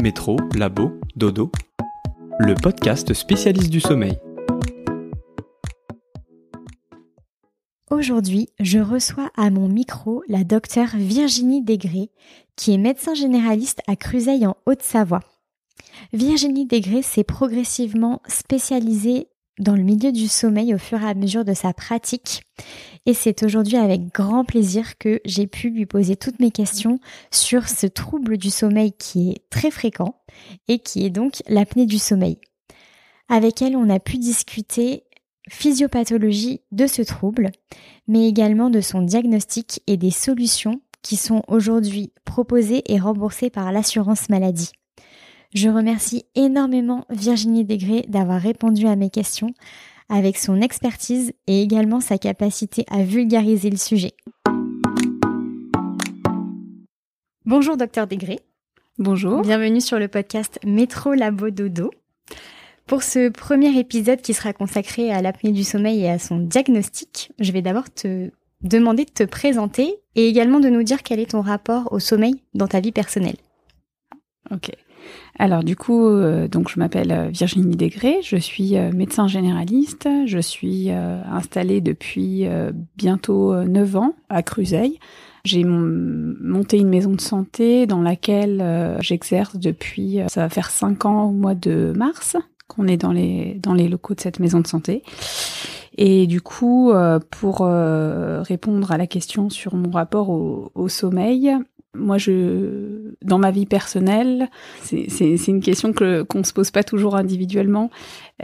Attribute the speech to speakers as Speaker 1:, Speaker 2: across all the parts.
Speaker 1: Métro, Labo, Dodo, le podcast spécialiste du sommeil.
Speaker 2: Aujourd'hui, je reçois à mon micro la docteure Virginie Degré, qui est médecin généraliste à Cruzeil en Haute-Savoie. Virginie Degré s'est progressivement spécialisée dans le milieu du sommeil au fur et à mesure de sa pratique. Et c'est aujourd'hui avec grand plaisir que j'ai pu lui poser toutes mes questions sur ce trouble du sommeil qui est très fréquent et qui est donc l'apnée du sommeil. Avec elle, on a pu discuter physiopathologie de ce trouble, mais également de son diagnostic et des solutions qui sont aujourd'hui proposées et remboursées par l'assurance maladie. Je remercie énormément Virginie Degré d'avoir répondu à mes questions avec son expertise et également sa capacité à vulgariser le sujet. Bonjour docteur Degré.
Speaker 3: Bonjour.
Speaker 2: Bienvenue sur le podcast Métro Labo Dodo. Pour ce premier épisode qui sera consacré à l'apnée du sommeil et à son diagnostic, je vais d'abord te demander de te présenter et également de nous dire quel est ton rapport au sommeil dans ta vie personnelle.
Speaker 3: Ok. Alors du coup, euh, donc je m'appelle euh, Virginie Degré, je suis euh, médecin généraliste, je suis installée depuis bientôt 9 ans à Cruzeil. J'ai monté une maison de santé dans laquelle j'exerce depuis, ça va faire 5 ans au mois de mars qu'on est dans les, dans les locaux de cette maison de santé. Et du coup, pour répondre à la question sur mon rapport au, au sommeil, moi, je, dans ma vie personnelle, c'est une question que qu'on se pose pas toujours individuellement.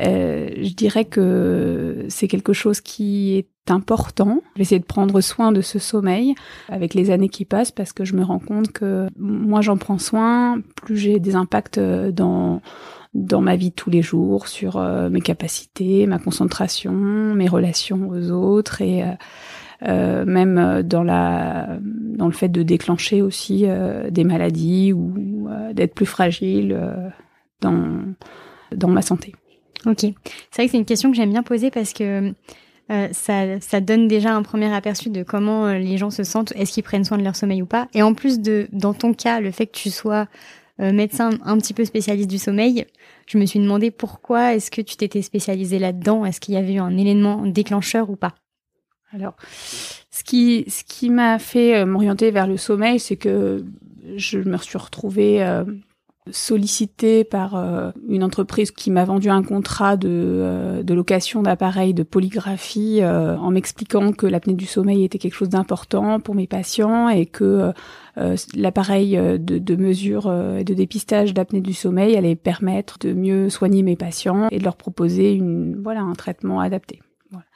Speaker 3: Euh, je dirais que c'est quelque chose qui est important. Je vais essayer de prendre soin de ce sommeil avec les années qui passent parce que je me rends compte que moi j'en prends soin, plus j'ai des impacts dans dans ma vie tous les jours sur euh, mes capacités, ma concentration, mes relations aux autres et euh, euh, même euh, dans la dans le fait de déclencher aussi euh, des maladies ou d'être plus fragile dans dans ma santé.
Speaker 2: Ok, c'est vrai que c'est une question que j'aime bien poser parce que ça, ça donne déjà un premier aperçu de comment les gens se sentent, est-ce qu'ils prennent soin de leur sommeil ou pas? Et en plus de, dans ton cas, le fait que tu sois médecin un petit peu spécialiste du sommeil, je me suis demandé pourquoi est-ce que tu t'étais spécialisé là-dedans, est-ce qu'il y avait eu un élément déclencheur ou pas?
Speaker 3: Alors, ce qui, ce qui m'a fait euh, m'orienter vers le sommeil, c'est que je me suis retrouvée euh, sollicitée par euh, une entreprise qui m'a vendu un contrat de, de location d'appareils de polygraphie en m'expliquant que l'apnée du sommeil était quelque chose d'important pour mes patients et que l'appareil de, de mesure et de dépistage d'apnée du sommeil allait permettre de mieux soigner mes patients et de leur proposer une, voilà, un traitement adapté. Voilà.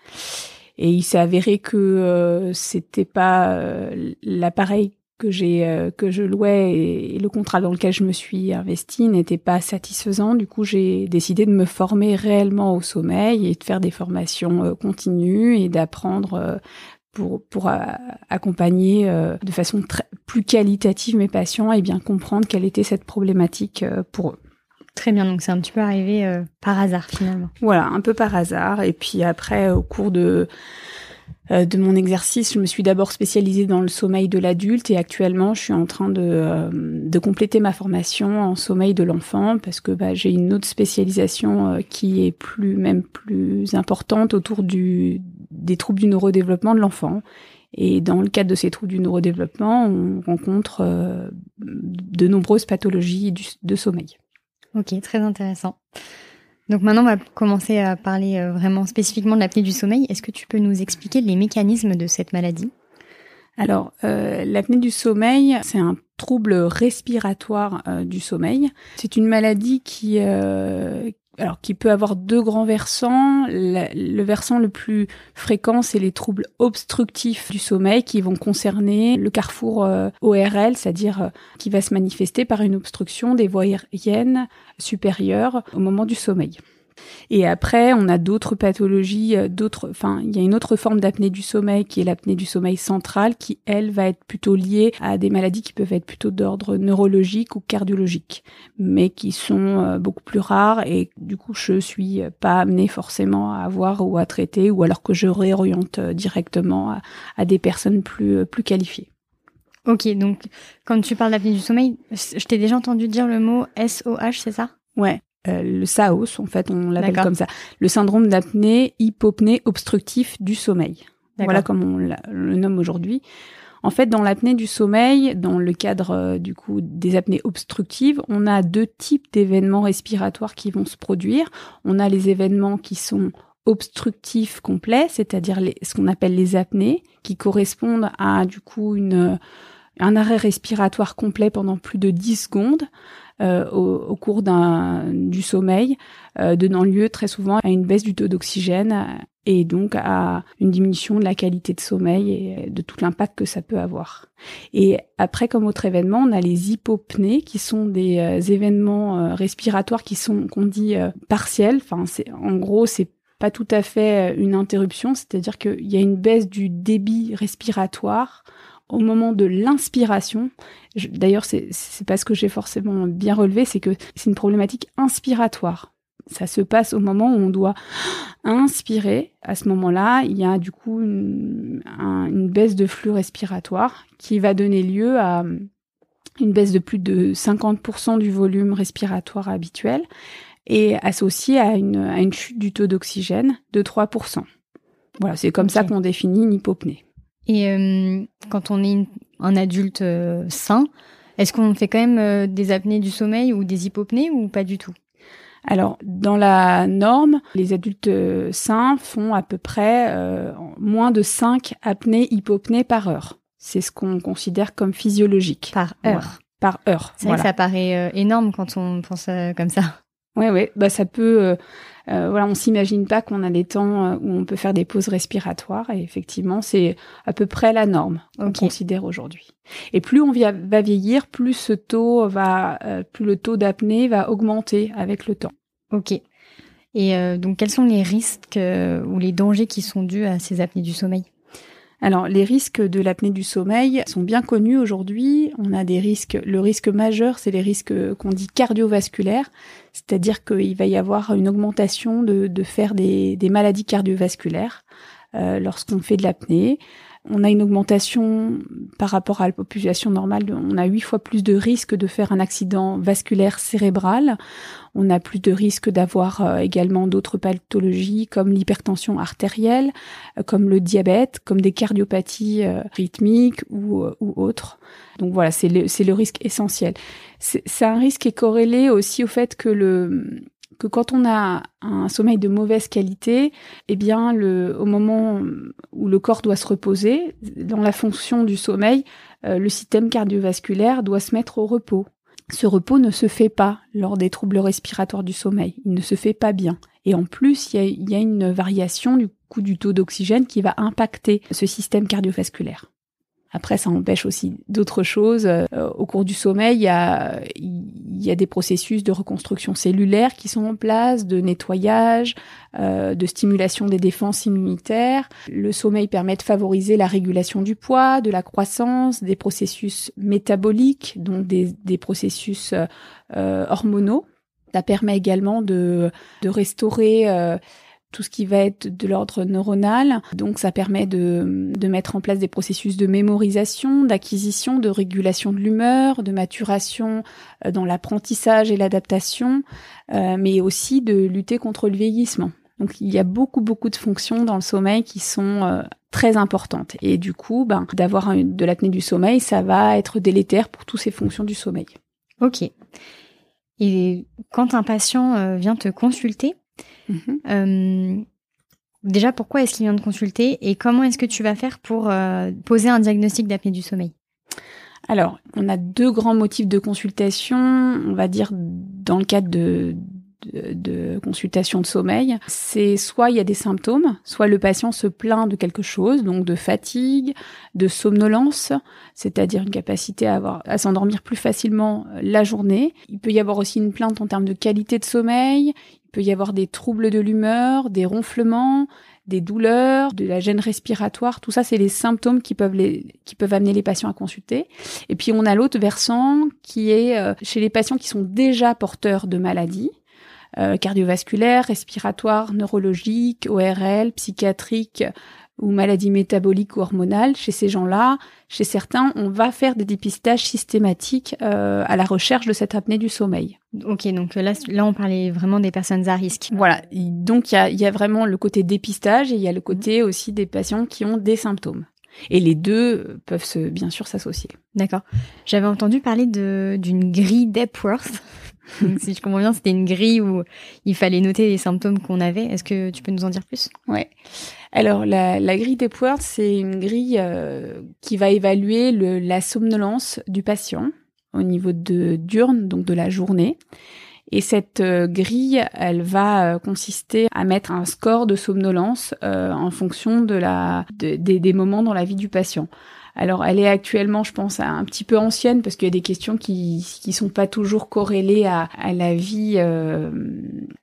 Speaker 3: Et il s'est avéré que euh, c'était pas euh, l'appareil que j'ai euh, que je louais et, le contrat dans lequel je me suis investie n'était pas satisfaisant. Du coup, j'ai décidé de me former réellement au sommeil et de faire des formations continues et d'apprendre pour pour accompagner de façon très, plus qualitative mes patients et bien comprendre quelle était cette problématique pour eux.
Speaker 2: Très bien, donc c'est un petit peu arrivé euh, par hasard finalement.
Speaker 3: Voilà, un peu par hasard. Et puis après, au cours de euh, de mon exercice, je me suis d'abord spécialisée dans le sommeil de l'adulte et actuellement, je suis en train de, euh, de compléter ma formation en sommeil de l'enfant parce que bah, j'ai une autre spécialisation qui est plus même plus importante autour du des troubles du neurodéveloppement de l'enfant. Et dans le cadre de ces troubles du neurodéveloppement, on rencontre de nombreuses pathologies de sommeil.
Speaker 2: Ok, très intéressant. Donc maintenant, on va commencer à parler euh, vraiment spécifiquement de l'apnée du sommeil. Est-ce que tu peux nous expliquer les mécanismes de cette maladie?
Speaker 3: Alors, euh, l'apnée du sommeil, c'est un trouble respiratoire euh, du sommeil. C'est une maladie qui, alors qui peut avoir deux grands versants. Le, versant le plus fréquent, c'est les troubles obstructifs du sommeil qui vont concerner le carrefour euh, ORL, c'est-à-dire euh, qui va se manifester par une obstruction des voies aériennes supérieures au moment du sommeil. Et après, on a d'autres pathologies, euh, d'autres, enfin, il y a une autre forme d'apnée du sommeil qui est l'apnée du sommeil central, qui elle va être plutôt liée à des maladies qui peuvent être plutôt d'ordre neurologique ou cardiologique, mais qui sont euh, beaucoup plus rares et du coup, je suis pas amenée forcément à avoir ou à traiter, ou alors que je réoriente euh, directement à, à des personnes plus plus qualifiées.
Speaker 2: Ok, donc quand tu parles d'apnée du sommeil, je t'ai déjà entendu dire le mot SOH, c'est ça?
Speaker 3: Ouais, euh, le SAOS, en fait, on l'appelle comme ça. Le syndrome d'apnée hypopnée obstructif du sommeil. Voilà comme on le nomme aujourd'hui. En fait, dans l'apnée du sommeil, dans le cadre euh, du coup des apnées obstructives, on a deux types d'événements respiratoires qui vont se produire. On a les événements qui sont obstructifs complets, c'est-à-dire ce qu'on appelle les apnées, qui correspondent à du coup une, un arrêt respiratoire complet pendant plus de 10 secondes. Euh, au, cours d'un du sommeil, euh, donnant lieu très souvent à une baisse du taux d'oxygène et donc à une diminution de la qualité de sommeil et de tout l'impact que ça peut avoir. Et après, comme autre événement, on a les hypopnées qui sont des euh, événements respiratoires qui sont qu'on dit partiels. Enfin, en gros c'est pas tout à fait une interruption, c'est-à-dire qu'il y a une baisse du débit respiratoire au moment de l'inspiration. D'ailleurs, c'est pas ce que j'ai forcément bien relevé, c'est que c'est une problématique inspiratoire. Ça se passe au moment où on doit inspirer. À ce moment-là, il y a du coup une, une baisse de flux respiratoire qui va donner lieu à une baisse de plus de 50% du volume respiratoire habituel et associée à une, à une chute du taux d'oxygène de 3%. Voilà, c'est comme ça qu'on définit une hypopnée.
Speaker 2: Et euh, quand on est un adulte euh, sain, est-ce qu'on fait quand même euh, des apnées du sommeil ou des hypopnées ou pas du tout?
Speaker 3: Alors, dans la norme, les adultes sains font à peu près moins de 5 apnées hypopnées par heure. C'est ce qu'on considère comme physiologique.
Speaker 2: Par heure.
Speaker 3: Par heure.
Speaker 2: C'est vrai que ça paraît énorme quand on pense comme ça.
Speaker 3: Oui, oui, bah ça peut. Euh, euh, voilà, on s'imagine pas qu'on a des temps euh, où on peut faire des pauses respiratoires et effectivement, c'est à peu près la norme qu'on considère aujourd'hui. Et plus on va vieillir, plus ce taux va, plus le taux d'apnée va augmenter avec le temps.
Speaker 2: Ok. Et donc, quels sont les risques ou les dangers qui sont dus à ces apnées du sommeil?
Speaker 3: Alors, les risques de l'apnée du sommeil sont bien connus aujourd'hui. On a des risques. Le risque majeur, c'est les risques qu'on dit cardiovasculaires, c'est-à-dire qu'il va y avoir une augmentation de, faire des, maladies cardiovasculaires euh, lorsqu'on fait de l'apnée. On a une augmentation par rapport à la population normale. On a huit fois plus de risques de faire un accident vasculaire cérébral. On a plus de risques d'avoir euh, également d'autres pathologies comme l'hypertension artérielle, euh, comme le diabète, comme des cardiopathies euh, rythmiques ou, autres. Donc voilà, c'est le, le risque essentiel. C'est un risque qui est corrélé aussi au fait que le, que quand on a un sommeil de mauvaise qualité, eh bien, le, au moment où le corps doit se reposer, dans la fonction du sommeil, euh, le système cardiovasculaire doit se mettre au repos. Ce repos ne se fait pas lors des troubles respiratoires du sommeil. Il ne se fait pas bien. Et en plus, il y a, une variation du coût du taux d'oxygène qui va impacter ce système cardiovasculaire. Après, ça empêche aussi d'autres choses. Euh, au cours du sommeil, il y, a, y a des processus de reconstruction cellulaire qui sont en place, de nettoyage, euh, de stimulation des défenses immunitaires. Le sommeil permet de favoriser la régulation du poids, de la croissance, des processus métaboliques, donc des, des processus euh, hormonaux. Ça permet également de, de restaurer tout ce qui va être de l'ordre neuronal. Donc ça permet de, de, mettre en place des processus de mémorisation, d'acquisition, de régulation de l'humeur, de maturation euh, dans l'apprentissage et l'adaptation, euh, mais aussi de lutter contre le vieillissement. Donc il y a beaucoup beaucoup de fonctions dans le sommeil qui sont euh, très importantes. Et du coup, ben, d'avoir de l'apnée du sommeil, ça va être délétère pour toutes ces fonctions du sommeil.
Speaker 2: Ok. Et quand un patient vient te consulter, Mhm. Euh, déjà, pourquoi est-ce qu'il vient de consulter et comment est-ce que tu vas faire pour euh, poser un diagnostic d'apnée du sommeil?
Speaker 3: Alors, on a deux grands motifs de consultation, on va dire dans le cadre de, de, consultation de sommeil, c'est soit il y a des symptômes, soit le patient se plaint de quelque chose, donc de fatigue, de somnolence, c'est-à-dire une capacité à, avoir, à s'endormir plus facilement la journée. Il peut y avoir aussi une plainte en termes de qualité de sommeil, il peut y avoir des troubles de l'humeur, des ronflements, des douleurs, de la gêne respiratoire, tout ça, c'est les symptômes qui peuvent les, qui peuvent amener les patients à consulter. Et puis on a l'autre versant qui est euh, chez les patients qui sont déjà porteurs de maladies euh, cardiovasculaires, respiratoires, neurologiques, ORL, psychiatriques ou maladie métabolique ou hormonale, chez ces gens-là, chez certains, on va faire des dépistages systématiques euh, à la recherche de cette apnée du sommeil.
Speaker 2: Ok, donc là, là, on parlait vraiment des personnes à risque.
Speaker 3: Voilà, donc il y a, y a, vraiment le côté dépistage et il y a le côté aussi des patients qui ont des symptômes. Et les deux peuvent se, bien sûr s'associer.
Speaker 2: D'accord. J'avais entendu parler d'une grille d'Epworth. si je comprends bien, c'était une grille où il fallait noter les symptômes qu'on avait. Est-ce que tu peux nous en dire plus?
Speaker 3: Ouais. Alors la, la grille d'Epworth, c'est une grille euh, qui va évaluer la somnolence du patient au niveau de diurne, donc de la journée. Et cette euh, grille, elle va euh, consister à mettre un score de somnolence en fonction de la des moments dans la vie du patient. Alors, elle est actuellement, je pense, un petit peu ancienne parce qu'il y a des questions qui qui sont pas toujours corrélées à, à la vie euh,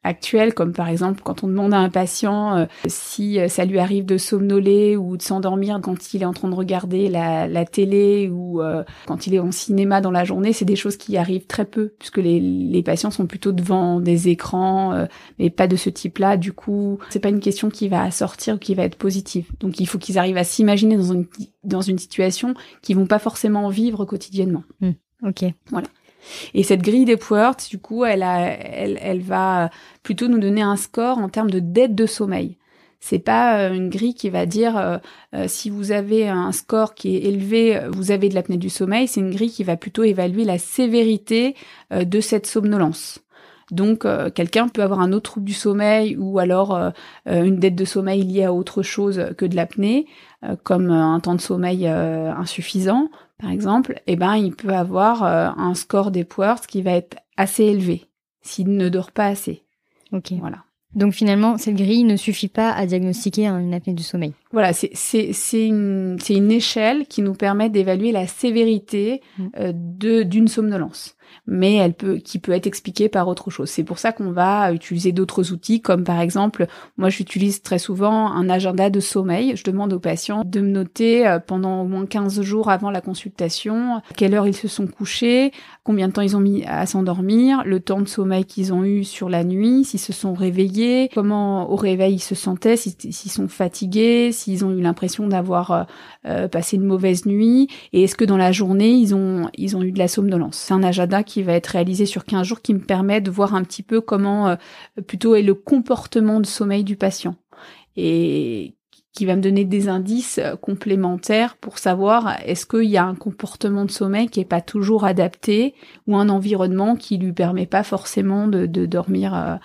Speaker 3: actuelle, comme par exemple quand on demande à un patient euh, si euh, ça lui arrive de somnoler ou de s'endormir quand il est en train de regarder la, la télé ou quand il est en cinéma dans la journée, c'est des choses qui arrivent très peu puisque les, les patients sont plutôt devant des écrans, mais pas de ce type-là. Du coup, c'est pas une question qui va sortir ou qui va être positive. Donc, il faut qu'ils arrivent à s'imaginer dans une dans une situation qu'ils vont pas forcément vivre quotidiennement.
Speaker 2: Hmm. ok.
Speaker 3: Voilà. Et cette grille des Puerts, du coup, elle, a, elle, elle va plutôt nous donner un score en termes de dette de sommeil. C'est pas euh, une grille qui va dire euh, euh, si vous avez un score qui est élevé, vous avez de l'apnée du sommeil. C'est une grille qui va plutôt évaluer la sévérité de cette somnolence. Donc, quelqu'un peut avoir un autre trouble du sommeil ou alors une dette de sommeil liée à autre chose que de l'apnée. Euh, comme euh, un temps de sommeil euh, insuffisant, par exemple, eh ben il peut avoir un score d'Epworth qui va être assez élevé s'il ne dort pas assez.
Speaker 2: Ok. Voilà. Donc finalement, cette grille ne suffit pas à diagnostiquer une apnée du sommeil.
Speaker 3: Voilà, c'est une, une échelle qui nous permet d'évaluer la sévérité mm. de d'une somnolence mais elle peut, qui peut être expliquée par autre chose. C'est pour ça qu'on va utiliser d'autres outils, comme par exemple, moi j'utilise très souvent un agenda de sommeil. Je demande aux patients de me noter euh, pendant au moins 15 jours avant la consultation, à quelle heure ils se sont couchés, combien de temps ils ont mis à s'endormir, le temps de sommeil qu'ils ont eu sur la nuit, s'ils se sont réveillés, comment au réveil ils se sentaient, s'ils sont fatigués, s'ils ont eu l'impression d'avoir euh, euh, passé une mauvaise nuit, et est-ce que dans la journée ils ont ils ont eu de la somnolence? C'est un agenda qui va être réalisé sur 15 jours qui me permet de voir un petit peu comment euh, plutôt est le comportement de sommeil du patient et qui va me donner des indices euh, complémentaires pour savoir est-ce qu'il y a un comportement de sommeil qui est pas toujours adapté ou un environnement qui lui permet pas forcément de, dormir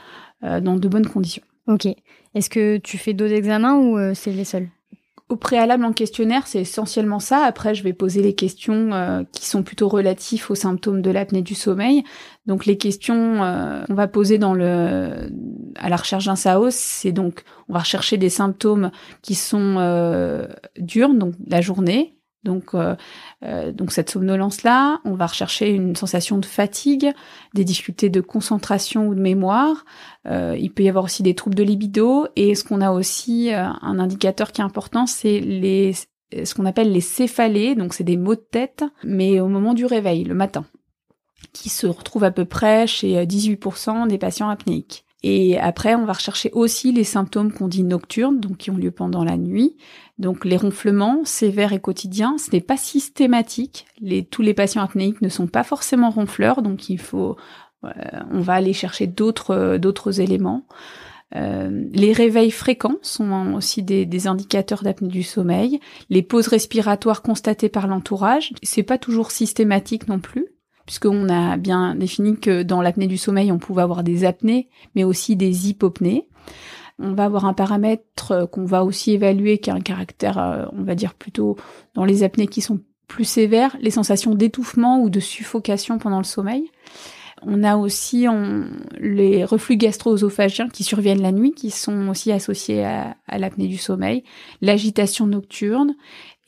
Speaker 3: euh, dans de bonnes conditions.
Speaker 2: Ok. Est-ce que tu fais d'autres examens ou c'est les seuls?
Speaker 3: Au préalable en questionnaire, c'est essentiellement ça. Après, je vais poser les questions euh, qui sont plutôt relatives aux symptômes de l'apnée du sommeil. Donc, les questions euh, qu'on va poser dans le à la recherche d'un SAOS, c'est donc on va rechercher des symptômes qui sont euh, durs, donc la journée, donc, euh, euh, donc cette somnolence-là, on va rechercher une sensation de fatigue, des difficultés de concentration ou de mémoire. Euh, il peut y avoir aussi des troubles de libido. Et ce qu'on a aussi, un indicateur qui est important, c'est les ce qu'on appelle les céphalées. Donc c'est des maux de tête, mais au moment du réveil, le matin, qui se retrouvent à peu près chez 18% des patients apnéiques. Et après, on va rechercher aussi les symptômes qu'on dit nocturnes, donc qui ont lieu pendant la nuit. Donc les ronflements sévères et quotidiens, ce n'est pas systématique. Tous les patients apnéiques ne sont pas forcément ronfleurs, donc il faut, euh, on va aller chercher d'autres d'autres éléments. Euh, les réveils fréquents sont aussi des, des indicateurs d'apnée du sommeil. Les pauses respiratoires constatées par l'entourage, c'est pas toujours systématique non plus puisqu'on a bien défini que dans l'apnée du sommeil, on pouvait avoir des apnées, mais aussi des hypopnées. On va avoir un paramètre qu'on va aussi évaluer qui a un caractère, euh, on va dire plutôt dans les apnées qui sont plus sévères, les sensations d'étouffement ou de suffocation pendant le sommeil. On a aussi les reflux gastro-œsophagiens qui surviennent la nuit, qui sont aussi associés à, à l'apnée du sommeil, l'agitation nocturne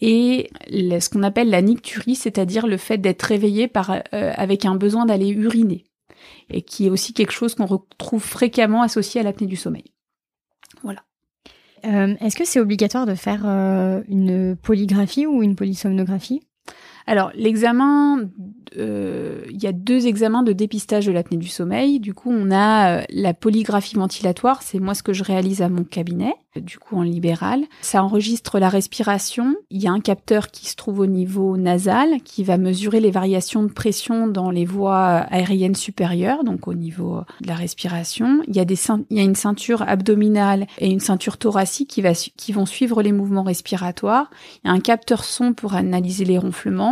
Speaker 3: et ce qu'on appelle la nicturie, c'est-à-dire le fait d'être réveillé par, euh, avec un besoin d'aller uriner, et qui est aussi quelque chose qu'on retrouve fréquemment associé à l'apnée du sommeil. Voilà.
Speaker 2: Euh, est-ce que c'est obligatoire de faire euh, une polygraphie ou une polysomnographie?
Speaker 3: Alors, l'examen, euh, il y a deux examens de dépistage de l'apnée du sommeil. Du coup, on a euh, la polygraphie ventilatoire, c'est moi ce que je réalise à mon cabinet, du coup en libéral. Ça enregistre la respiration. Il y a un capteur qui se trouve au niveau nasal, qui va mesurer les variations de pression dans les voies aériennes supérieures, donc au niveau de la respiration. Il y a, des, il y a une ceinture abdominale et une ceinture thoracique qui, va, qui vont suivre les mouvements respiratoires. Il y a un capteur son pour analyser les ronflements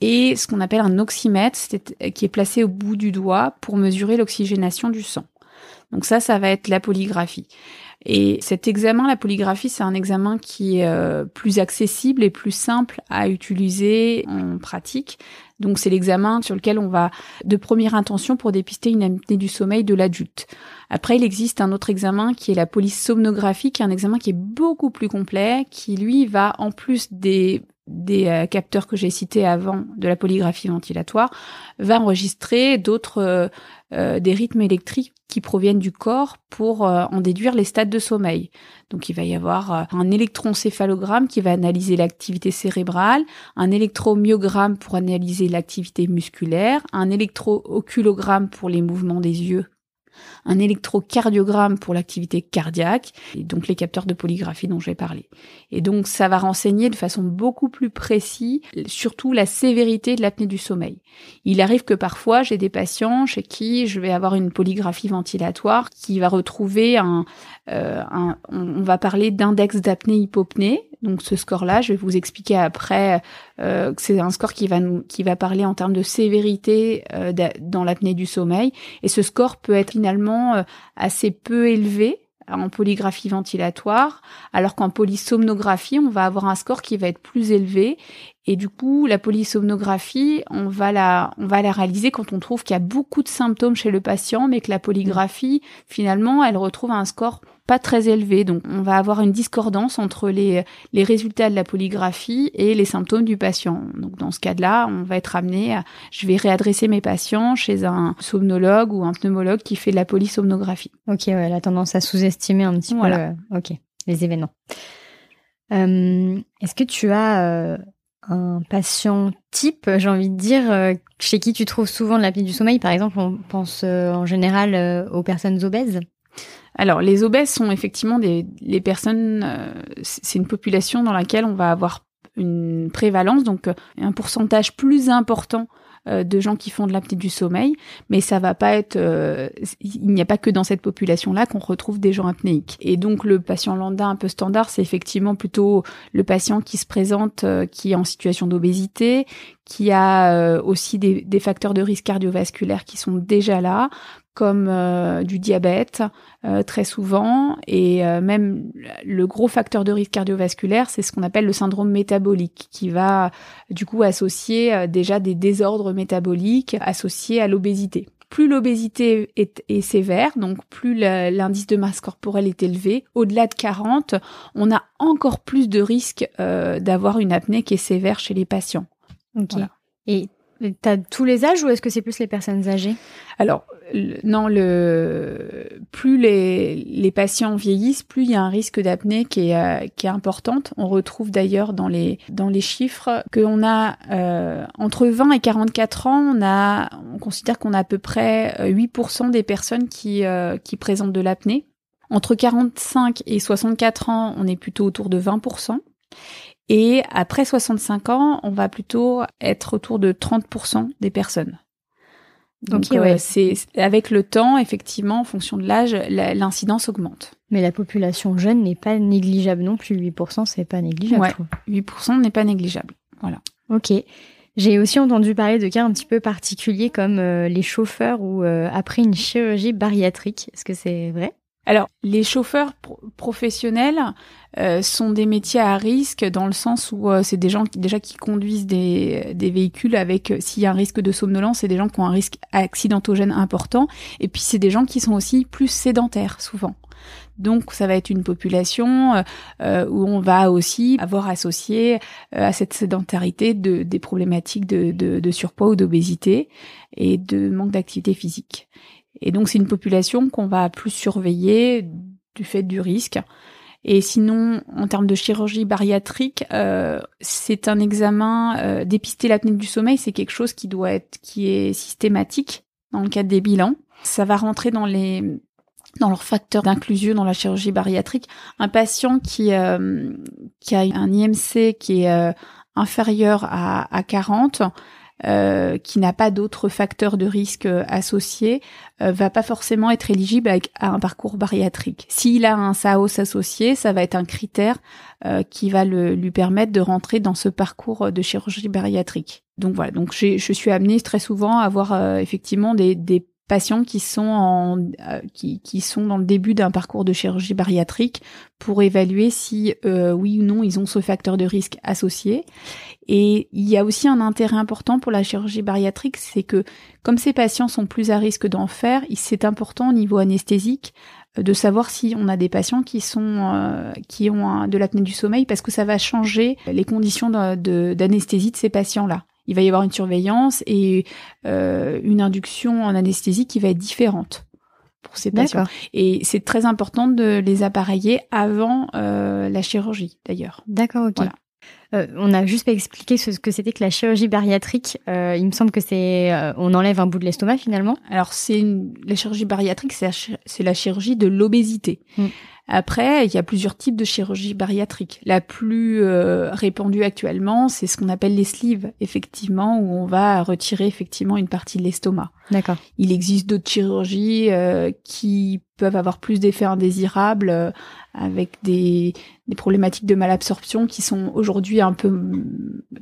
Speaker 3: et ce qu'on appelle un oxymètre qui est placé au bout du doigt pour mesurer l'oxygénation du sang. Donc ça, ça va être la polygraphie. Et cet examen, la polygraphie, c'est un examen qui est euh, plus accessible et plus simple à utiliser en pratique. Donc c'est l'examen sur lequel on va de première intention pour dépister une apnée du sommeil de l'adulte. Après, il existe un autre examen qui est la polysomnographie, qui est un examen qui est beaucoup plus complet, qui lui va en plus des des euh, capteurs que j'ai cités avant de la polygraphie ventilatoire, va enregistrer d'autres euh, euh, des rythmes électriques qui proviennent du corps pour en déduire les stades de sommeil. Donc il va y avoir un électroencéphalogramme qui va analyser l'activité cérébrale, un électromyogramme pour analyser l'activité musculaire, un électrooculogramme pour les mouvements des yeux un électrocardiogramme pour l'activité cardiaque, et donc les capteurs de polygraphie dont j'ai parlé. Et donc ça va renseigner de façon beaucoup plus précise, surtout la sévérité de l'apnée du sommeil. Il arrive que parfois j'ai des patients chez qui je vais avoir une polygraphie ventilatoire qui va retrouver un, euh, on va parler d'index d'apnée hypopnée. Donc ce score-là, je vais vous expliquer après euh, que c'est un score qui va qui va parler en termes de sévérité euh, dans l'apnée du sommeil. Et ce score peut être finalement assez peu élevé en polygraphie ventilatoire, alors qu'en polysomnographie, on va avoir un score qui va être plus élevé. Et du coup, la polysomnographie, on va la, on va la réaliser quand on trouve qu'il y a beaucoup de symptômes chez le patient, mais que la polygraphie, finalement, elle retrouve un score pas très élevé. Donc, on va avoir une discordance entre les, les résultats de la polygraphie et les symptômes du patient. Donc, dans ce cas-là, on va être amené à, je vais réadresser mes patients chez un somnologue ou un pneumologue qui fait de la polysomnographie.
Speaker 2: Ok, ouais, la tendance à sous-estimer un petit peu, euh, ok, les événements. Euh, est-ce que tu as euh, un patient type, j'ai envie de dire, chez qui tu trouves souvent de l'apnée du sommeil Par exemple, on pense en général aux personnes obèses.
Speaker 3: Alors, les obèses sont effectivement des les personnes. Euh, c'est une population dans laquelle on va avoir une prévalence, donc euh, un pourcentage plus important euh, de gens qui font de l'apnée du sommeil, mais ça va pas être. il n'y a pas que dans cette population-là qu'on retrouve des gens apnéiques. Et donc le patient lambda un peu standard, c'est effectivement plutôt le patient qui se présente, qui est en situation d'obésité, qui a aussi des, des, facteurs de risque cardiovasculaire qui sont déjà là, comme euh, du diabète euh, très souvent et euh, même le gros facteur de risque cardiovasculaire c'est ce qu'on appelle le syndrome métabolique qui va du coup associer déjà des désordres métaboliques associés à l'obésité. Plus l'obésité est, est, sévère, donc plus l'indice de masse corporelle est élevé, au-delà de 40, on a encore plus de risques d'avoir une apnée qui est sévère chez les patients.
Speaker 2: Ok. Et T'as tous les âges ou est-ce que c'est plus les personnes âgées?
Speaker 3: Alors non, plus les, patients vieillissent, plus il y a un risque d'apnée qui est euh, qui est importante. On retrouve d'ailleurs dans les dans les chiffres qu'on a euh, entre 20 et 44 ans, on a on considère qu'on a à peu près 8% euh, des personnes qui qui présentent de l'apnée. Entre 45 et 64 ans, on est plutôt autour de 20%. Et après 65 ans, on va plutôt être autour de 30% des personnes. Donc euh, c'est avec le temps, effectivement, en fonction de l'âge, l'incidence augmente.
Speaker 2: Mais la population jeune n'est pas négligeable non plus. 8%, c'est pas négligeable.
Speaker 3: Ouais, 8% n'est pas négligeable. Voilà.
Speaker 2: Ok. J'ai aussi entendu parler de cas un petit peu particuliers comme euh, les chauffeurs ou euh, après une chirurgie bariatrique. Est-ce que c'est vrai?
Speaker 3: Alors, les chauffeurs professionnels euh, sont des métiers à risque dans le sens où euh, c'est des gens qui, déjà qui conduisent des, des véhicules avec, euh, s'il y a un risque de somnolence, c'est des gens qui ont un risque accidentogène important. Et puis, c'est des gens qui sont aussi plus sédentaires, souvent. Donc, ça va être une population où on va aussi avoir associé à cette sédentarité de, des problématiques de, de, de surpoids ou d'obésité et de manque d'activité physique. Et donc c'est une population qu'on va plus surveiller du fait du risque. Et sinon, en termes de chirurgie bariatrique, euh, c'est un examen euh, dépister l'apnée du sommeil, c'est quelque chose qui doit être qui est systématique dans le cadre des bilans. Ça va rentrer dans les dans leurs facteurs d'inclusion dans la chirurgie bariatrique. Un patient qui euh, qui a un IMC qui est euh, inférieur à, à 40 euh, qui n'a pas d'autres facteurs de risque euh, associés, euh, va pas forcément être éligible à, un parcours bariatrique. S'il a un SAOS associé, ça va être un critère qui va le, lui permettre de rentrer dans ce parcours de chirurgie bariatrique. Donc voilà, donc je suis amenée très souvent à avoir effectivement des, des patients qui sont en euh, qui, qui sont dans le début d'un parcours de chirurgie bariatrique pour évaluer si euh, oui ou non ils ont ce facteur de risque associé. Et il y a aussi un intérêt important pour la chirurgie bariatrique, c'est que comme ces patients sont plus à risque d'en faire, c'est important au niveau anesthésique euh, de savoir si on a des patients qui sont qui ont de l'apnée du sommeil parce que ça va changer les conditions d'anesthésie de, de ces patients-là il va y avoir une surveillance et euh, une induction en anesthésie qui va être différente pour ces patients. Et c'est très important de les appareiller avant euh, la chirurgie, d'ailleurs.
Speaker 2: D'accord, ok. Euh, on a juste pas expliqué ce que c'était que la chirurgie bariatrique. Euh, il me semble que c'est euh, on enlève un bout de l'estomac finalement.
Speaker 3: Alors c'est la chirurgie bariatrique, c'est la, chirurgie de l'obésité. Mm. Après, il y a plusieurs types de chirurgie bariatrique. La plus euh, répandue actuellement, c'est ce qu'on appelle les sleeves, effectivement, où on va retirer effectivement une partie de l'estomac.
Speaker 2: D'accord.
Speaker 3: Il existe d'autres chirurgies euh, qui peuvent avoir plus d'effets indésirables, euh, avec des, des problématiques de malabsorption qui sont aujourd'hui un peu,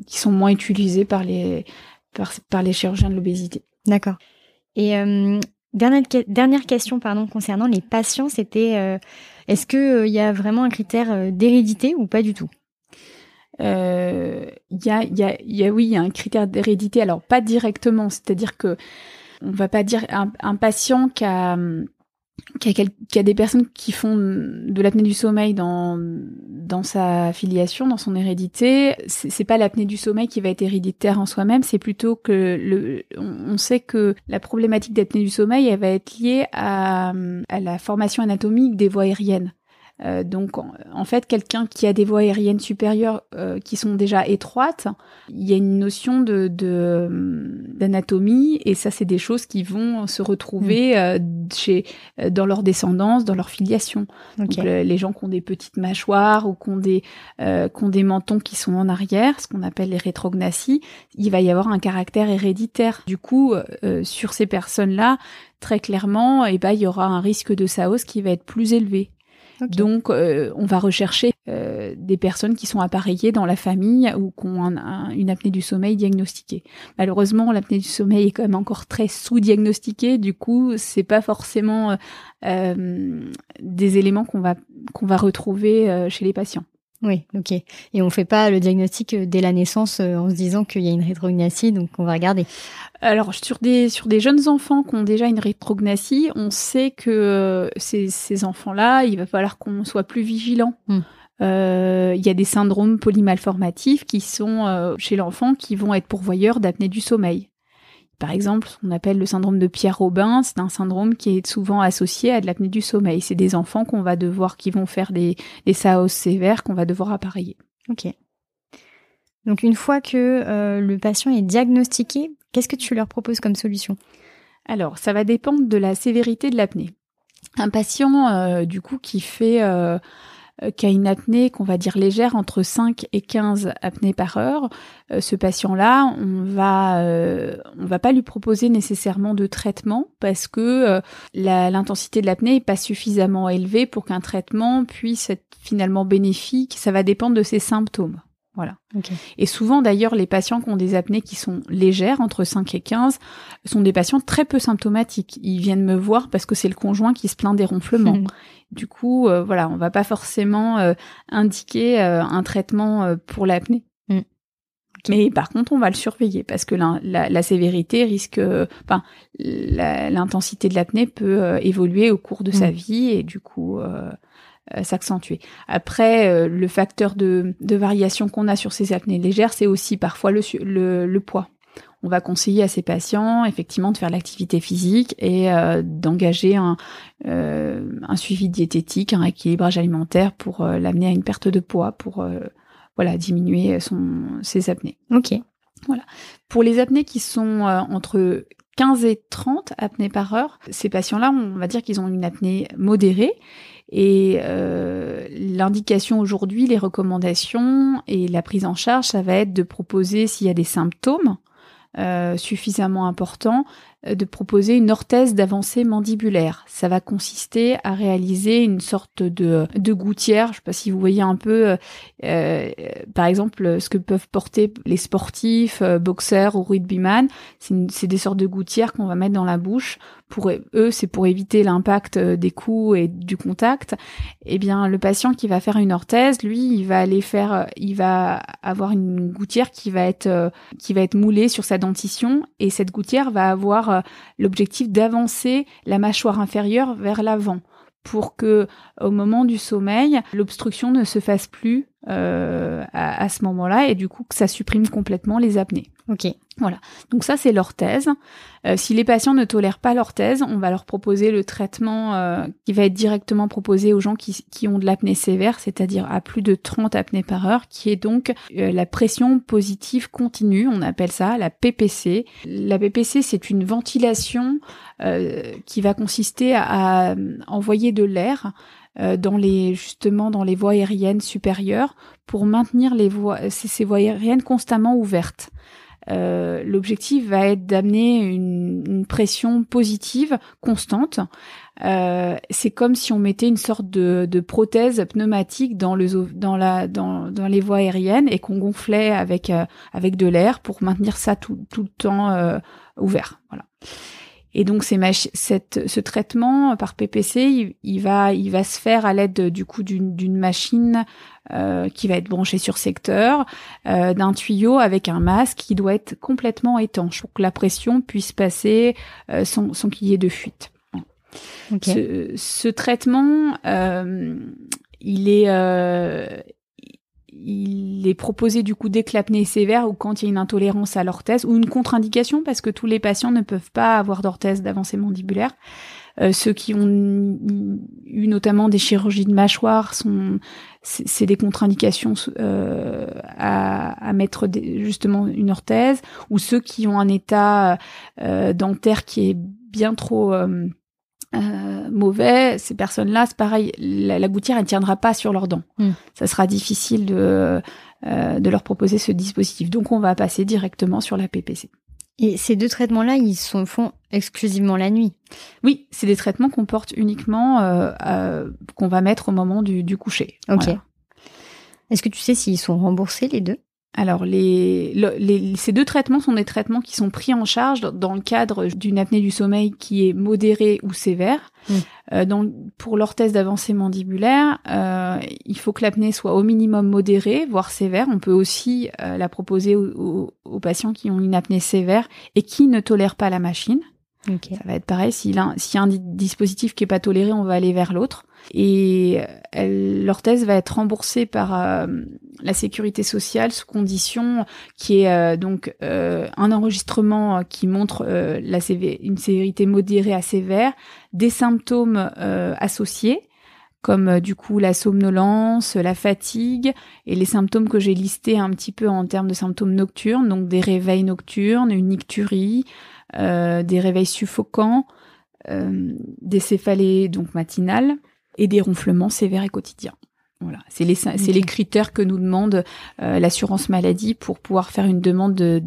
Speaker 3: qui sont moins utilisées par les par, par les chirurgiens de l'obésité.
Speaker 2: D'accord. Et Dernière, question pardon, concernant les patients, c'était euh, est-ce qu'il euh, y a vraiment un critère euh, d'hérédité ou pas du tout?
Speaker 3: Il y, a, y, y a, oui, il y a un critère d'hérédité. Alors pas directement, c'est-à-dire que on va pas dire un, un patient qui a qu'il y, a des personnes qui font de l'apnée du sommeil dans sa filiation, dans son hérédité. C'est pas l'apnée du sommeil qui va être héréditaire en soi-même, c'est plutôt que le, on sait que la problématique d'apnée du sommeil, elle va être liée à la formation anatomique des voies aériennes. Euh, donc en, fait, quelqu'un qui a des voies aériennes supérieures euh, qui sont déjà étroites, il y a une notion de d'anatomie et ça, c'est des choses qui vont se retrouver mm. euh, chez dans leur descendance, dans leur filiation. Donc les gens qui ont des petites mâchoires ou qui ont des qui ont des mentons qui sont en arrière, ce qu'on appelle les rétrognaties, il va y avoir un caractère héréditaire. Du coup, sur ces personnes-là, très clairement, et eh ben, il y aura un risque de SAOS qui va être plus élevé. Donc, euh, on va rechercher euh, des personnes qui sont appareillées dans la famille ou qui ont une apnée du sommeil diagnostiquée. Malheureusement, l'apnée du sommeil est quand même encore très sous-diagnostiquée. Du coup, c'est pas forcément euh, des éléments qu'on va qu'on va retrouver chez les patients.
Speaker 2: Oui, ok. Et on fait pas le diagnostic dès la naissance en se disant qu'il y a une rétrognathie, donc on va regarder.
Speaker 3: Alors sur des sur des jeunes enfants qui ont déjà une rétrognathie, on sait que euh, ces, ces enfants-là, il va falloir qu'on soit plus vigilant. Hmm. Euh, il y a des syndromes polymalformatifs qui sont euh, chez l'enfant qui vont être pourvoyeurs d'apnée du sommeil. Par exemple, ce qu'on appelle le syndrome de Pierre-Robin, c'est un syndrome qui est souvent associé à de l'apnée du sommeil. C'est des enfants qu'on va devoir, qui vont faire des, des SAOS sévères qu'on va devoir appareiller.
Speaker 2: Ok. Donc une fois que le patient est diagnostiqué, Qu'est-ce que tu leur proposes comme solution?
Speaker 3: Alors, ça va dépendre de la sévérité de l'apnée. Un patient, euh, du coup, qui fait, euh, euh, qui a une apnée qu'on va dire légère, entre 5 et 15 apnées par heure, ce patient-là, on va, on va pas lui proposer nécessairement de traitement parce que l'intensité de l'apnée est pas suffisamment élevée pour qu'un traitement puisse être finalement bénéfique. Ça va dépendre de ses symptômes. Voilà. Et souvent, d'ailleurs, les patients qui ont des apnées qui sont légères, entre 5 et 15, sont des patients très peu symptomatiques. Ils viennent me voir parce que c'est le conjoint qui se plaint des ronflements. Du coup, euh, voilà, on va pas forcément euh, indiquer euh, un traitement pour l'apnée. Mm. Mais par contre, on va le surveiller parce que la, la, sévérité risque, enfin, l'intensité de l'apnée peut évoluer au cours de sa mm. vie et du coup, euh, s'accentuer. Après, euh, le facteur de, de variation qu'on a sur ces apnées légères, c'est aussi parfois le, le, le, poids. On va conseiller à ces patients effectivement de faire l'activité physique et euh, d'engager un, euh, un suivi diététique, un équilibrage alimentaire pour euh, l'amener à une perte de poids, pour voilà diminuer son ses apnées.
Speaker 2: Ok.
Speaker 3: Voilà. Pour les apnées qui sont entre 15 et 30 apnées par heure, ces patients-là, on va dire qu'ils ont une apnée modérée et euh, l'indication aujourd'hui, les recommandations et la prise en charge, ça va être de proposer s'il y a des symptômes euh, suffisamment importants, euh, de proposer une orthèse d'avancée mandibulaire. Ça va consister à réaliser une sorte de, de gouttière. Je sais pas si vous voyez un peu, euh, euh par exemple, ce que peuvent porter les sportifs, boxeurs ou rugbyman. C'est des sortes de gouttières qu'on va mettre dans la bouche pour eux, c'est pour éviter l'impact euh, des coups et du contact. Eh bien, le patient qui va faire une orthèse, lui, il va aller faire, euh, il va avoir une gouttière qui va être euh, qui va être moulée sur sa dentition et cette gouttière va avoir l'objectif d'avancer la mâchoire inférieure vers l'avant pour que au moment du sommeil, l'obstruction ne se fasse plus euh, à, ce moment-là et du coup que ça supprime complètement les apnées.
Speaker 2: Ok.
Speaker 3: Voilà. Donc ça c'est l'orthèse. Euh, si les patients ne tolèrent pas l'orthèse, on va leur proposer le traitement euh, qui va être directement proposé aux gens qui, qui ont de l'apnée sévère, c'est-à-dire à plus de 30 apnées par heure, qui est donc la pression positive continue. On appelle ça la PPC. La PPC c'est une ventilation qui va consister à envoyer de l'air euh, dans les justement dans les voies aériennes supérieures pour maintenir les voies ces, voies aériennes constamment ouvertes. Euh, L'objectif va être d'amener une, une, pression positive constante. Euh, c'est comme si on mettait une sorte de, de prothèse pneumatique dans, le, dans, la, dans, dans les voies aériennes et qu'on gonflait avec, euh, avec de l'air pour maintenir ça tout, tout le temps euh, ouvert. Voilà. Et donc cette, ce traitement par PPC, il, va, il va se faire à l'aide du coup d'une machine euh, qui va être branchée sur secteur, euh, d'un tuyau avec un masque qui doit être complètement étanche pour que la pression puisse passer euh, sans, sans qu'il y ait de fuite. Ce, ce, traitement, euh, il est il est proposé du coup est sévère ou quand il y a une intolérance à l'orthèse ou une contre-indication parce que tous les patients ne peuvent pas avoir d'orthèse d'avancée mandibulaire. Euh, ceux qui ont eu notamment des chirurgies de mâchoire sont c'est des contre-indications euh, à, à, mettre justement une orthèse ou ceux qui ont un état euh, dentaire qui est bien trop euh, mauvais, ces personnes-là, c'est pareil, la, gouttière, elle tiendra pas sur leurs dents. Hmm. Ça sera difficile de, euh, de leur proposer ce dispositif. Donc, on va passer directement sur la PPC.
Speaker 2: Et ces deux traitements-là, ils sont font exclusivement la nuit?
Speaker 3: Oui, c'est des traitements qu'on porte uniquement, euh, qu'on va mettre au moment du, du coucher.
Speaker 2: Ok. Est-ce que tu sais s'ils sont remboursés les deux?
Speaker 3: Alors, les, les, ces deux traitements sont des traitements qui sont pris en charge dans le cadre d'une apnée du sommeil qui est modérée ou sévère. Mm. Euh, donc, pour l'orthèse d'avancée mandibulaire, euh, il faut que l'apnée soit au minimum modérée, voire sévère. On peut aussi euh, la proposer aux, patients qui ont une apnée sévère et qui ne tolèrent pas la machine. Ça va être pareil. S'il y a un dispositif qui est pas toléré, on va aller vers l'autre. Et l'orthèse va être remboursée par euh, la sécurité sociale sous condition qui est euh, donc euh, un enregistrement qui montre la une sévérité modérée à sévère, des symptômes associés comme du coup la somnolence, la fatigue et les symptômes que j'ai listés un petit peu en termes de symptômes nocturnes, donc des réveils nocturnes, une icturie, des réveils suffocants, des céphalées donc matinales et des ronflements sévères et quotidiens. Voilà, c'est les c'est les critères que nous demande euh, l'assurance maladie pour pouvoir faire une demande de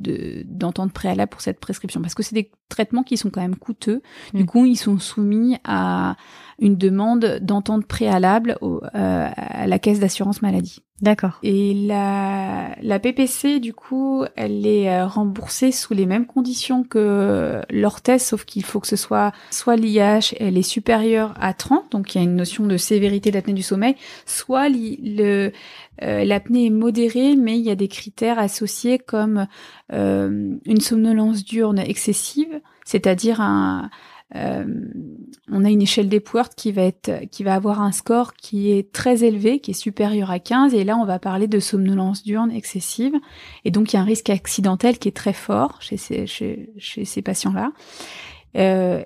Speaker 3: d'entente préalable pour cette prescription parce que c'est des traitements qui sont quand même coûteux. Du mm. coup, ils sont soumis à une demande d'entente préalable au, euh, à la caisse d'assurance maladie.
Speaker 2: D'accord.
Speaker 3: Et la, la PPC, du coup, elle est euh, remboursée sous les mêmes conditions que l'orthèse, sauf qu'il faut que ce soit soit l'IH, elle est supérieure à 30, donc il y a une notion de sévérité d'apnée du sommeil, soit euh, l'apnée est modérée, mais il y a des critères associés comme euh, une somnolence diurne excessive, c'est-à-dire un on a une échelle d'Epworth qui va être, qui va avoir un score qui est très élevé, qui est supérieur à 15. Et là, on va parler de somnolence diurne excessive. Et donc, il y a un risque accidentel qui est très fort chez ces, chez, chez ces patients-là. Euh,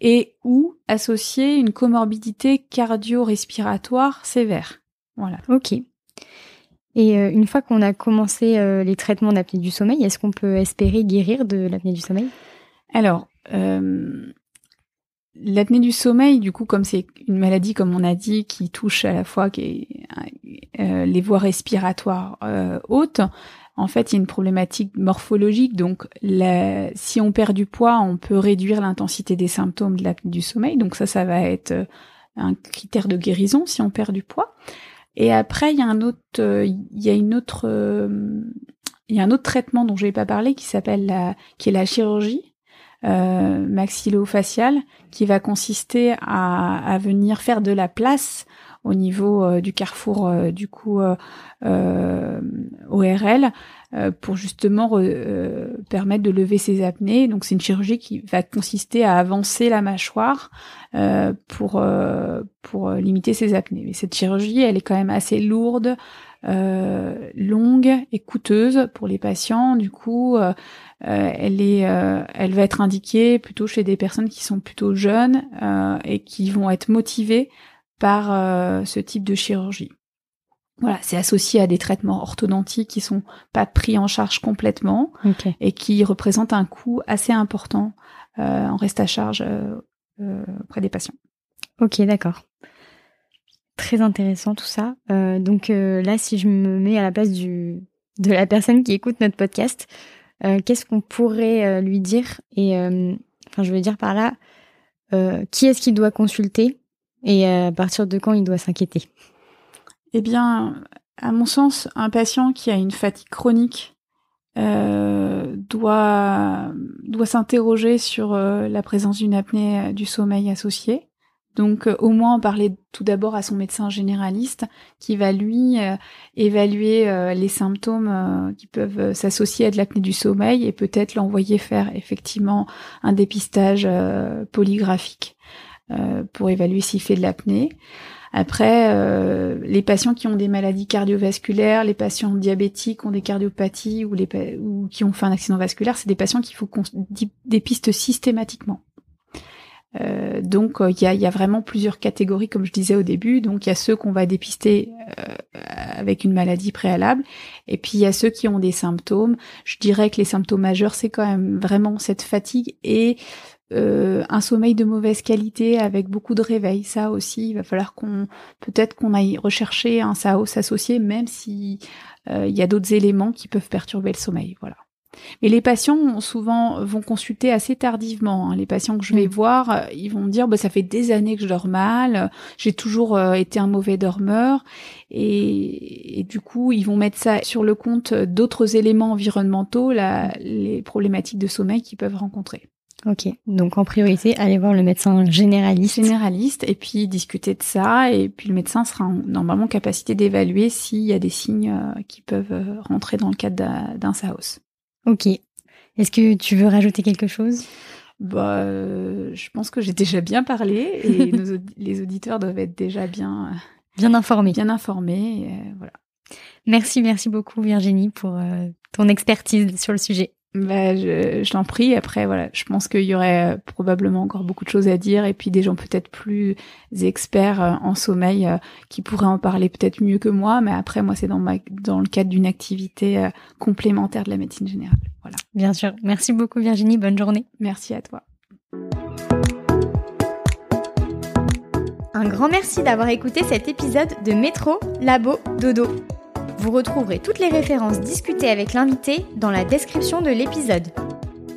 Speaker 3: et ou associer une comorbidité cardio-respiratoire sévère. Voilà.
Speaker 2: Ok. Et euh, une fois qu'on a commencé euh, les traitements d'apnée du sommeil, est-ce qu'on peut espérer guérir de l'apnée du sommeil?
Speaker 3: Alors, euh, l'apnée du sommeil, du coup, comme c'est une maladie, comme on a dit, qui touche à la fois qui les voies respiratoires hautes, en fait, il y a une problématique morphologique. Donc, si on perd du poids, on peut réduire l'intensité des symptômes de l'apnée du sommeil. Donc ça, ça va être euh, un critère de guérison si on perd du poids. Et après, il y a un autre, euh, il y a une autre, euh, il y a un autre traitement dont je vais pas parler qui s'appelle la, qui est la chirurgie euh, maxillofaciale, qui va consister à, venir faire de la place au niveau euh, du carrefour euh, du coup euh, ORL pour justement permettre de lever ses apnées. Donc c'est une chirurgie qui va consister à avancer la mâchoire pour pour limiter ses apnées. Mais cette chirurgie, elle est quand même assez lourde. Euh, longue et coûteuse pour les patients. Du coup, euh, elle est, elle va être indiquée plutôt chez des personnes qui sont plutôt jeunes et qui vont être motivées par euh, ce type de chirurgie. Voilà, c'est associé à des traitements orthodontiques qui sont pas pris en charge complètement et qui représentent un coût assez important euh, en reste à charge euh, auprès des patients.
Speaker 2: Ok, d'accord. Très intéressant tout ça. donc là, si je me mets à la place de la personne qui écoute notre podcast, qu'est-ce qu'on pourrait lui dire Et enfin, je veux dire par là, qui est-ce qu'il doit consulter et à partir de quand il doit s'inquiéter?
Speaker 3: Eh bien, à mon sens, un patient qui a une fatigue chronique euh, doit doit s'interroger sur euh, la présence d'une apnée euh, du sommeil associée. Donc au moins en parler tout d'abord à son médecin généraliste qui va lui évaluer les symptômes qui peuvent s'associer à de l'apnée du sommeil et peut-être l'envoyer faire effectivement un dépistage polygraphique. Euh, pour évaluer s'il fait de l'apnée. Après, euh, les patients qui ont des maladies cardiovasculaires, les patients diabétiques ont des cardiopathies ou qui ont fait un accident vasculaire, c'est des patients qu'il faut qu'on dépiste systématiquement. Euh, donc il y, a, y, a, vraiment plusieurs catégories, comme je disais au début. Donc il y a ceux qu'on va dépister euh, avec une maladie préalable, et puis il y a ceux qui ont des symptômes. Je dirais que les symptômes majeurs, c'est quand même vraiment cette fatigue et euh, un sommeil de mauvaise qualité avec beaucoup de réveil. Ça aussi, il va falloir qu'on peut-être qu'on aille rechercher un SAOS associé, même si euh, il y a d'autres éléments qui peuvent perturber le sommeil. Voilà. Mais les patients souvent vont consulter assez tardivement. Hein. Les patients que je vais mm. voir, euh, ils vont me dire bah, ça fait des années que je dors mal, j'ai toujours été un mauvais dormeur, et, et, du coup ils vont mettre ça sur le compte d'autres éléments environnementaux, la, les problématiques de sommeil qu'ils peuvent rencontrer.
Speaker 2: Ok, donc en priorité, allez voir le médecin généraliste.
Speaker 3: Généraliste, et puis discuter de ça, et puis le médecin sera normalement en capacité d'évaluer s'il y a des signes euh, qui peuvent euh, rentrer dans le cadre d'un SAOS.
Speaker 2: Ok. Est-ce que tu veux rajouter quelque chose?
Speaker 3: Bah, euh, je pense que j'ai déjà bien parlé et les auditeurs doivent être déjà bien
Speaker 2: bien informés.
Speaker 3: Bien informés, voilà.
Speaker 2: Merci, merci beaucoup Virginie pour ton expertise sur le sujet.
Speaker 3: Bah, je, je t'en prie. Après, voilà, je pense qu'il y aurait euh, probablement encore beaucoup de choses à dire, et puis des gens peut-être plus experts euh, en sommeil euh, qui pourraient en parler peut-être mieux que moi. Mais après, moi, c'est dans ma dans le cadre d'une activité complémentaire de la médecine générale. Voilà.
Speaker 2: Bien sûr. Merci beaucoup, Virginie. Bonne journée.
Speaker 3: Merci à toi.
Speaker 2: Un grand merci d'avoir écouté cet épisode de Métro Labo Dodo. Vous retrouverez toutes les références discutées avec l'invité dans la description de l'épisode.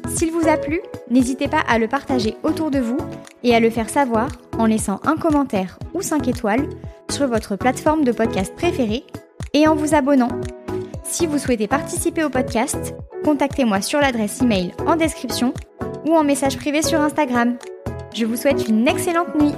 Speaker 2: S'il vous a plu, n'hésitez pas à le partager autour de vous et à le faire savoir en laissant un commentaire ou 5 étoiles sur votre plateforme de podcast préférée et en vous abonnant. Si vous souhaitez participer au podcast, contactez-moi sur l'adresse email en description ou en message privé sur Instagram. Je vous souhaite une excellente nuit.